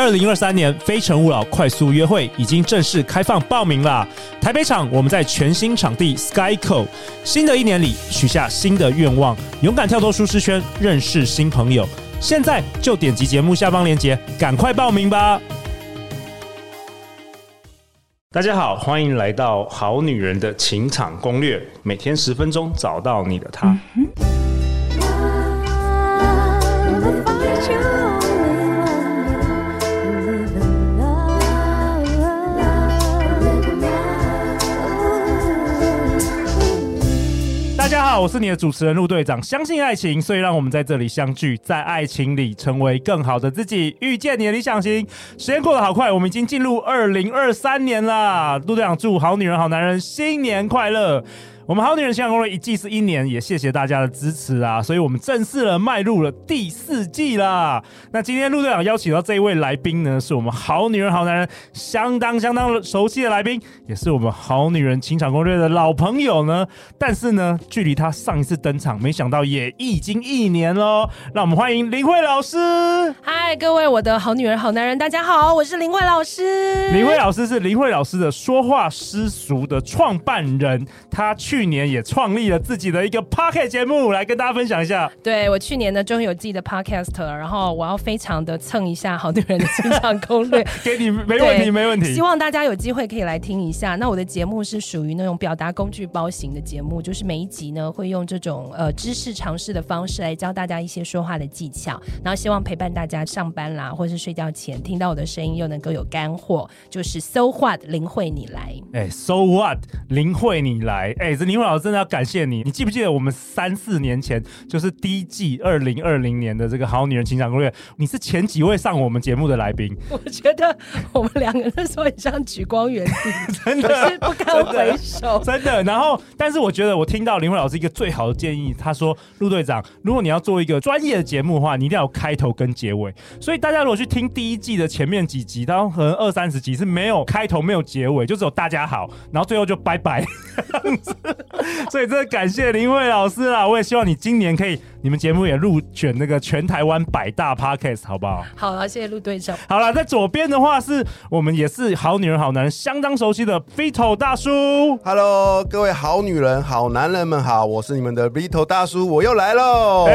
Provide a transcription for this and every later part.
二零二三年《非诚勿扰》快速约会已经正式开放报名啦！台北场我们在全新场地 Skyco，新的一年里许下新的愿望，勇敢跳脱舒适圈，认识新朋友。现在就点击节目下方链接，赶快报名吧！大家好，欢迎来到《好女人的情场攻略》，每天十分钟，找到你的他。嗯我是你的主持人陆队长。相信爱情，所以让我们在这里相聚，在爱情里成为更好的自己，遇见你的理想型。时间过得好快，我们已经进入二零二三年啦。陆队长祝好女人、好男人新年快乐！我们好女人情场攻略一季是一年，也谢谢大家的支持啊！所以我们正式的迈入了第四季啦。那今天陆队长邀请到这一位来宾呢，是我们好女人好男人相当相当熟悉的来宾，也是我们好女人情场攻略的老朋友呢。但是呢，距离他上一次登场，没想到也已经一年喽。让我们欢迎林慧老师。嗨，各位我的好女人好男人，大家好，我是林慧老师。林慧老师是林慧老师的说话失俗的创办人，他去。去年也创立了自己的一个 podcast 节目，来跟大家分享一下。对，我去年呢，终于有自己的 podcast 了，然后我要非常的蹭一下好女人的情场攻略，给你没问题，没问题。希望大家有机会可以来听一下。那我的节目是属于那种表达工具包型的节目，就是每一集呢会用这种呃知识尝试的方式来教大家一些说话的技巧，然后希望陪伴大家上班啦，或是睡觉前听到我的声音又能够有干货。就是 So What 林慧你来，哎，So What 林慧你来，哎，这。林慧老师真的要感谢你，你记不记得我们三四年前就是第一季二零二零年的这个好女人情感攻略，你是前几位上我们节目的来宾。我觉得我们两个人那时候很像举光原地，真的是不堪回首，真的。然后，但是我觉得我听到林慧老师一个最好的建议，他说陆队长，如果你要做一个专业的节目的话，你一定要有开头跟结尾。所以大家如果去听第一季的前面几集，当可能二三十集是没有开头没有结尾，就只有大家好，然后最后就拜拜。所以，真的感谢林慧老师啦！我也希望你今年可以，你们节目也入选那个全台湾百大 Podcast，好不好？好了，谢谢陆队长。好了，在左边的话是我们也是好女人好男人相当熟悉的 Vito 大叔。Hello，各位好女人好男人们好，我是你们的 Vito 大叔，我又来喽。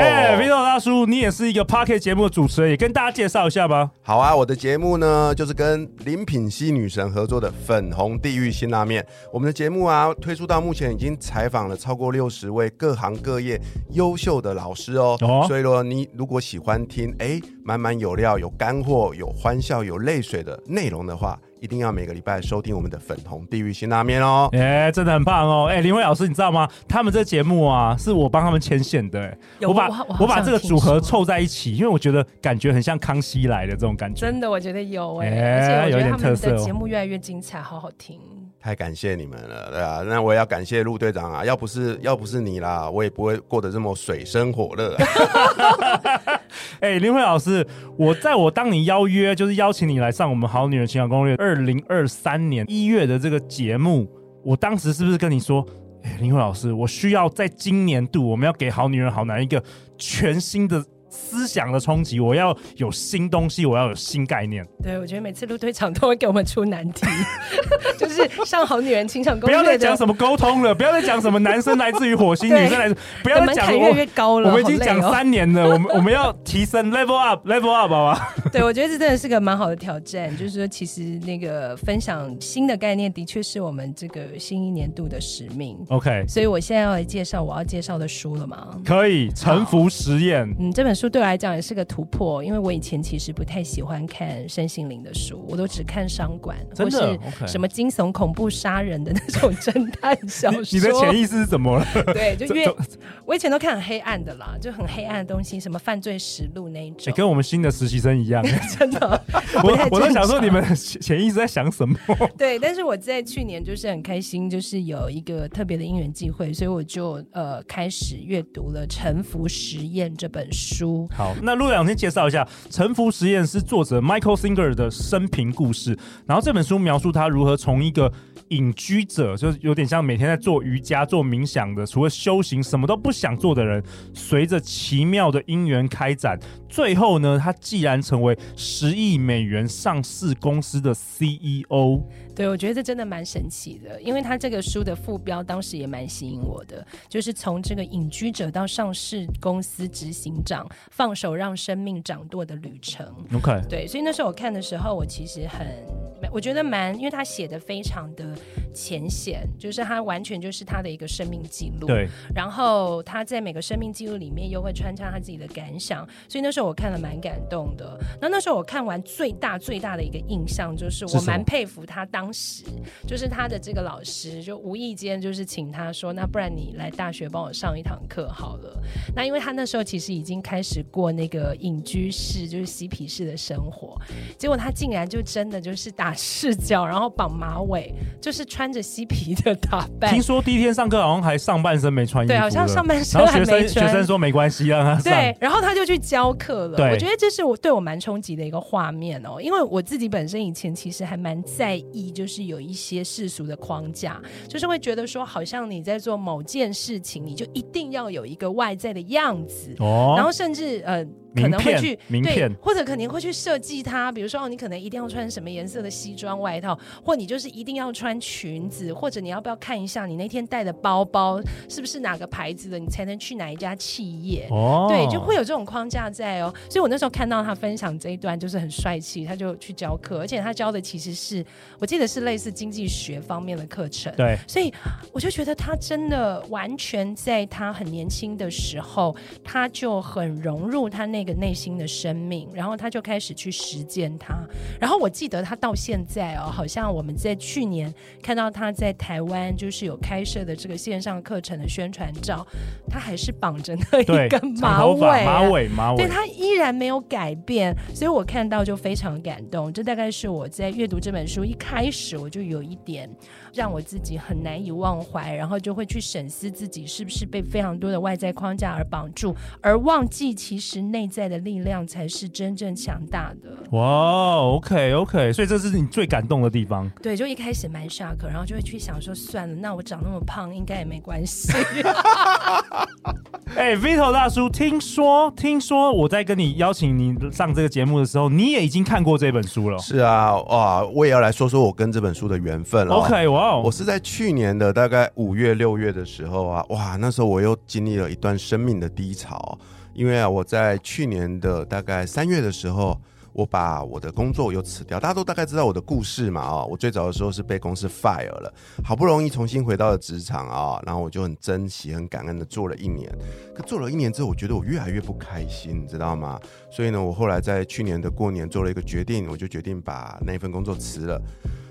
大叔，你也是一个 Podcast 节目的主持人，也跟大家介绍一下吧。好啊，我的节目呢就是跟林品熙女神合作的粉红地狱辛拉面。我们的节目啊推出到目前已经采访了超过六十位各行各业优秀的老师哦，哦，所以说你如果喜欢听哎满满有料、有干货、有欢笑、有泪水的内容的话，一定要每个礼拜收听我们的粉红地狱辛拉面哦。哎，真的很棒哦！哎，林慧老师，你知道吗？他们这节目啊，是我帮他们牵线的。我把我，我把这个组合凑在一起，因为我觉得感觉很像康熙来的这种感觉。真的，我觉得有哎，而且有点特色。节目越来越精彩，好好听。太感谢你们了，对啊，那我也要感谢陆队长啊，要不是要不是你啦，我也不会过得这么水深火热。哎、欸，林慧老师，我在我当你邀约，就是邀请你来上我们好女人情感攻略二零二三年一月的这个节目，我当时是不是跟你说，林慧老师，我需要在今年度，我们要给好女人好男人一个全新的。思想的冲击，我要有新东西，我要有新概念。对，我觉得每次陆队长都会给我们出难题，就是上好女人情场攻略。不要再讲什么沟通了，不要再讲什么男生来自于火星，女生来自，不要再讲越来越高了。我们已经讲三年了，哦、我们我们要提升 level up，level up，好吧？对，我觉得这真的是个蛮好的挑战。就是说，其实那个分享新的概念，的确是我们这个新一年度的使命。OK，所以我现在要来介绍我要介绍的书了吗？可以，沉浮实验。嗯，这本书。对我来讲也是个突破，因为我以前其实不太喜欢看身心灵的书，我都只看商管或是什么惊悚、恐怖、杀人的那种侦探 小说。你的潜意识是怎么了？对，就因为我以前都看很黑暗的啦，就很黑暗的东西，什么犯罪实录那一种。跟我们新的实习生一样，真的。我我都想说你们潜意识在想什么？对，但是我在去年就是很开心，就是有一个特别的因缘际会，所以我就呃开始阅读了《沉浮实验》这本书。好，那陆两先介绍一下《臣服实验》是作者 Michael Singer 的生平故事。然后这本书描述他如何从一个隐居者，就是有点像每天在做瑜伽、做冥想的，除了修行什么都不想做的人，随着奇妙的因缘开展，最后呢，他既然成为十亿美元上市公司的 CEO。对，我觉得这真的蛮神奇的，因为他这个书的副标当时也蛮吸引我的，就是从这个隐居者到上市公司执行长，放手让生命掌舵的旅程。OK，对，所以那时候我看的时候，我其实很，我觉得蛮，因为他写的非常的浅显，就是他完全就是他的一个生命记录。对，然后他在每个生命记录里面又会穿插他自己的感想，所以那时候我看了蛮感动的。那那时候我看完最大最大的一个印象就是，我蛮佩服他当。当时就是他的这个老师，就无意间就是请他说，那不然你来大学帮我上一堂课好了。那因为他那时候其实已经开始过那个隐居式，就是嬉皮式的生活，结果他竟然就真的就是打赤脚，然后绑马尾，就是穿着嬉皮的打扮。听说第一天上课好像还上半身没穿衣服，对，好像上半身还没穿。学生学生说没关系，让他上。对，然后他就去教课了。我觉得这是我对我蛮冲击的一个画面哦，因为我自己本身以前其实还蛮在意。就是有一些世俗的框架，就是会觉得说，好像你在做某件事情，你就一定要有一个外在的样子，哦，然后甚至呃。可能会去，对，或者可能会去设计它，比如说哦，你可能一定要穿什么颜色的西装外套，或你就是一定要穿裙子，或者你要不要看一下你那天带的包包是不是哪个牌子的，你才能去哪一家企业？哦，对，就会有这种框架在哦。所以我那时候看到他分享这一段，就是很帅气，他就去教课，而且他教的其实是我记得是类似经济学方面的课程。对，所以我就觉得他真的完全在他很年轻的时候，他就很融入他那个。个内心的生命，然后他就开始去实践它。然后我记得他到现在哦，好像我们在去年看到他在台湾就是有开设的这个线上课程的宣传照，他还是绑着那一根马尾，马尾，马尾，对，他依然没有改变，所以我看到就非常感动。这大概是我在阅读这本书一开始我就有一点。让我自己很难以忘怀，然后就会去审视自己是不是被非常多的外在框架而绑住，而忘记其实内在的力量才是真正强大的。哇，OK OK，所以这是你最感动的地方。对，就一开始蛮 shock，然后就会去想说，算了，那我长那么胖应该也没关系。哎、欸、Vito 大叔，听说听说我在跟你邀请你上这个节目的时候，你也已经看过这本书了。是啊，哇，我也要来说说我跟这本书的缘分了。OK，哇。我是在去年的大概五月六月的时候啊，哇，那时候我又经历了一段生命的低潮，因为啊，我在去年的大概三月的时候，我把我的工作又辞掉。大家都大概知道我的故事嘛，啊，我最早的时候是被公司 fire 了，好不容易重新回到了职场啊，然后我就很珍惜、很感恩的做了一年。可做了一年之后，我觉得我越来越不开心，你知道吗？所以呢，我后来在去年的过年做了一个决定，我就决定把那份工作辞了。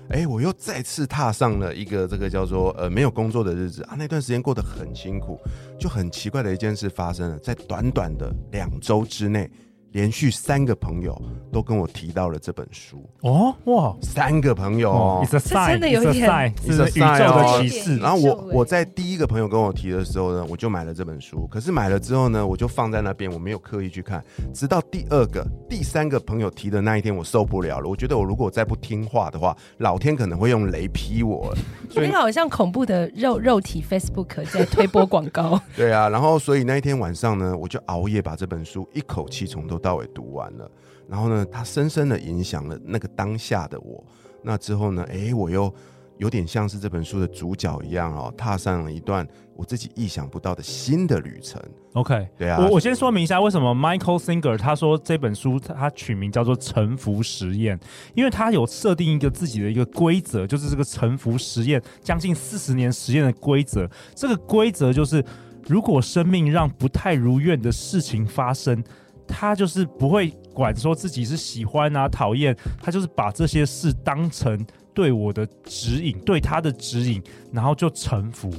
哎，我又再次踏上了一个这个叫做呃没有工作的日子啊，那段时间过得很辛苦，就很奇怪的一件事发生了，在短短的两周之内。连续三个朋友都跟我提到了这本书哦，哇，三个朋友哦，这真的有一点，是宇宙的启示。然后我我在第一个朋友跟我提的时候呢，我就买了这本书。可是买了之后呢，我就放在那边，我没有刻意去看。直到第二个、第三个朋友提的那一天，我受不了了。我觉得我如果再不听话的话，老天可能会用雷劈我。所以好像恐怖的肉肉体 Facebook 在推播广告。对啊，然后所以那一天晚上呢，我就熬夜把这本书一口气从头到尾读完了，然后呢，它深深的影响了那个当下的我。那之后呢，哎，我又有点像是这本书的主角一样哦，踏上了一段我自己意想不到的新的旅程。OK，对啊，我我先说明一下为什么 Michael Singer 他说这本书他取名叫做沉浮实验，因为他有设定一个自己的一个规则，就是这个沉浮实验将近四十年实验的规则。这个规则就是，如果生命让不太如愿的事情发生。他就是不会管说自己是喜欢啊、讨厌，他就是把这些事当成对我的指引，对他的指引，然后就臣服。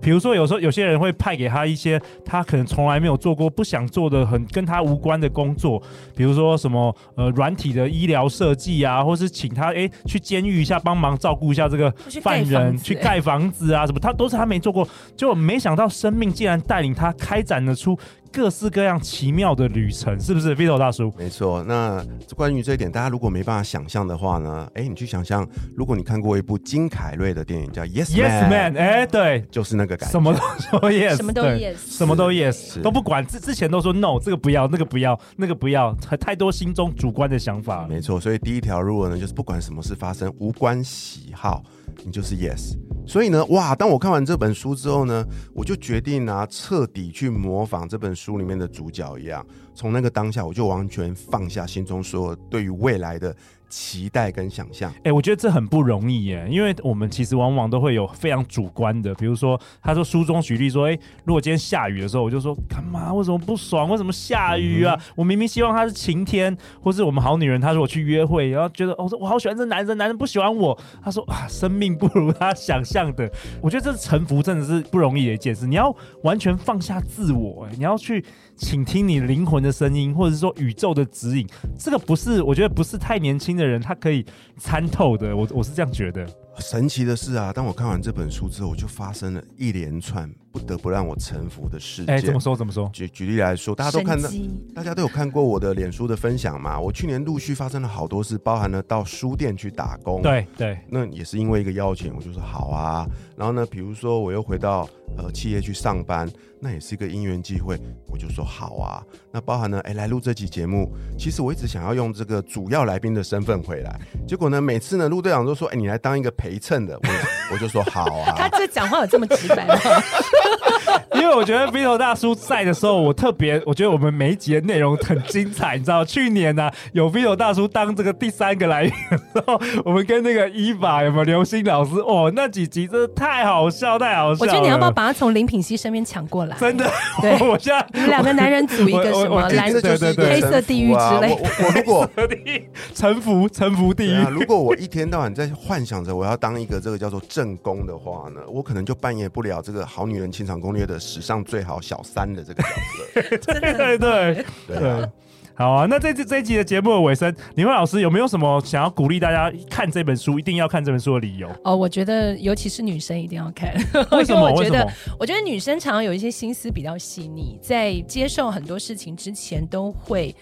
比如说，有时候有些人会派给他一些他可能从来没有做过、不想做的、很跟他无关的工作，比如说什么呃软体的医疗设计啊，或是请他哎去监狱一下帮忙照顾一下这个犯人，去盖房子啊什么，他都是他没做过，就没想到生命竟然带领他开展了出各式各样奇妙的旅程，是不是？Vito 大叔，没错。那关于这一点，大家如果没办法想象的话呢？哎，你去想象，如果你看过一部金凯瑞的电影叫《Yes Yes Man》，哎，对，就是那个感觉，什么都说 Yes，什么都 Yes，什么都 Yes，都不管之之前都说 No，这个不要，那个不要，那个不要，太太多心中主观的想法。没错，所以第一条路呢，就是不管什么事发生，无关喜好。你就是 yes，所以呢，哇！当我看完这本书之后呢，我就决定啊，彻底去模仿这本书里面的主角一样，从那个当下，我就完全放下心中所有对于未来的。期待跟想象，哎、欸，我觉得这很不容易耶，因为我们其实往往都会有非常主观的，比如说，他说书中举例说，哎、欸，如果今天下雨的时候，我就说干嘛？为什么不爽？为什么下雨啊？嗯、我明明希望他是晴天，或是我们好女人，她说我去约会，然后觉得哦，我好喜欢这男人，男人不喜欢我，他说啊，生命不如他想象的。我觉得这臣服真的是不容易的一件事，你要完全放下自我，你要去。请听你灵魂的声音，或者是说宇宙的指引，这个不是，我觉得不是太年轻的人他可以参透的。我我是这样觉得。神奇的是啊，当我看完这本书之后，我就发生了一连串不得不让我臣服的事件。哎，怎么说？怎么说？举举例来说，大家都看到，大家都有看过我的脸书的分享嘛？我去年陆续发生了好多事，包含了到书店去打工。对对，那也是因为一个邀请，我就说好啊。然后呢，比如说我又回到呃企业去上班。那也是一个因缘机会，我就说好啊。那包含呢，哎，来录这期节目，其实我一直想要用这个主要来宾的身份回来，结果呢，每次呢，陆队长都说，哎，你来当一个陪衬的，我 我就说好啊。他这讲话有这么直白吗？因为我觉得 Vito 大叔在的时候，我特别，我觉得我们每一集的内容很精彩，你知道，去年呢、啊、有 Vito 大叔当这个第三个来宾，然后我们跟那个伊娃有没有刘星老师，哦，那几集真的太好笑，太好笑。我觉得你要不要把他从林品熙身边抢过来？真的，对，我现在两个男人组一个什么蓝色对对对黑色地狱之类。我我如果臣服臣服地狱，如果我一天到晚在幻想着我要当一个这个叫做正宫的话呢，我可能就扮演不了这个好女人情场攻略的史上最好小三的这个角色。对对对对。好啊，那这这这一集的节目的尾声，林慧老师有没有什么想要鼓励大家看这本书，一定要看这本书的理由？哦，我觉得尤其是女生一定要看，为什么？我觉得我觉得女生常常有一些心思比较细腻，在接受很多事情之前，都会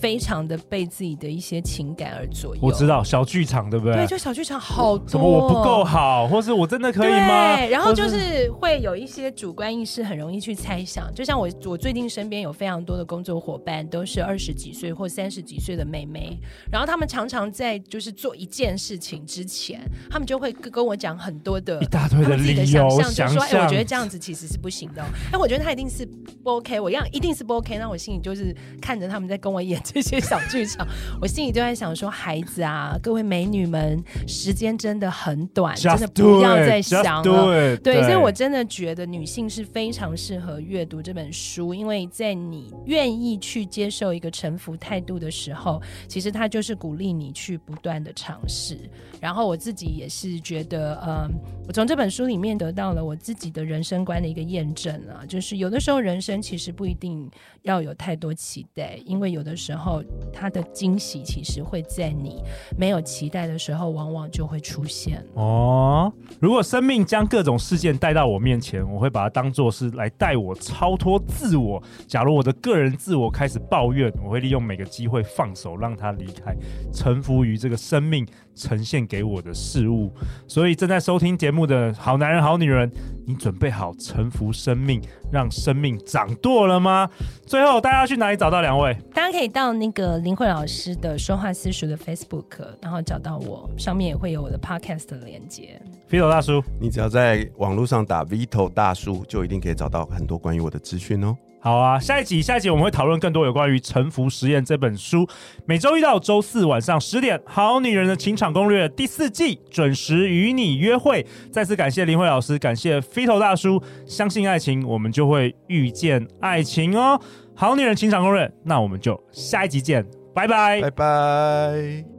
非常的被自己的一些情感而左右。我知道小剧场对不对？对，就小剧场好多。什么我不够好，或是我真的可以吗？对，然后就是会有一些主观意识，很容易去猜想。就像我，我最近身边有非常多的工作伙伴，都是二十几岁或三十几岁的妹妹，然后他们常常在就是做一件事情之前，他们就会跟跟我讲很多的一大堆的理由，就说哎，我觉得这样子其实是不行的。哎，我觉得他一定是不 OK，我一样一定是不 OK。那我心里就是看着他们在跟我演这些小剧场，我心里就在想说，孩子啊，各位美女们，时间真的很短，真的不要再想了。对，所以我真的觉得女性是非常适合阅读这本书，因为在你愿意去接受一个臣服态度的时候，其实他就是鼓励你去不断的尝试。然后我自己也是觉得，嗯，我从这本书里面得到了我自己的人生观的一个验证啊，就是有的时候人生其实不一定要有太多期待，因为有的时候它的惊喜其实会在你没有期待的时候，往往就会出现。哦，如果生命将各种事件带到我面前，我会把它当作是来带我超脱自我。假如我的个人自我开始抱怨，我会利用每个机会放手，让他离开，臣服于这个生命呈现给我的事物，所以正在收听节目的好男人、好女人，你准备好臣服生命，让生命掌舵了吗？最后，大家要去哪里找到两位？大家可以到那个林慧老师的说话私塾的 Facebook，然后找到我，上面也会有我的 Podcast 的连接。Vito 大叔，你只要在网络上打 Vito 大叔，就一定可以找到很多关于我的资讯哦。好啊，下一集下一集我们会讨论更多有关于《臣服实验》这本书。每周一到周四晚上十点，《好女人的情场攻略》第四季准时与你约会。再次感谢林慧老师，感谢飞头大叔。相信爱情，我们就会遇见爱情哦。好女人情场公认，那我们就下一集见，拜拜，拜拜。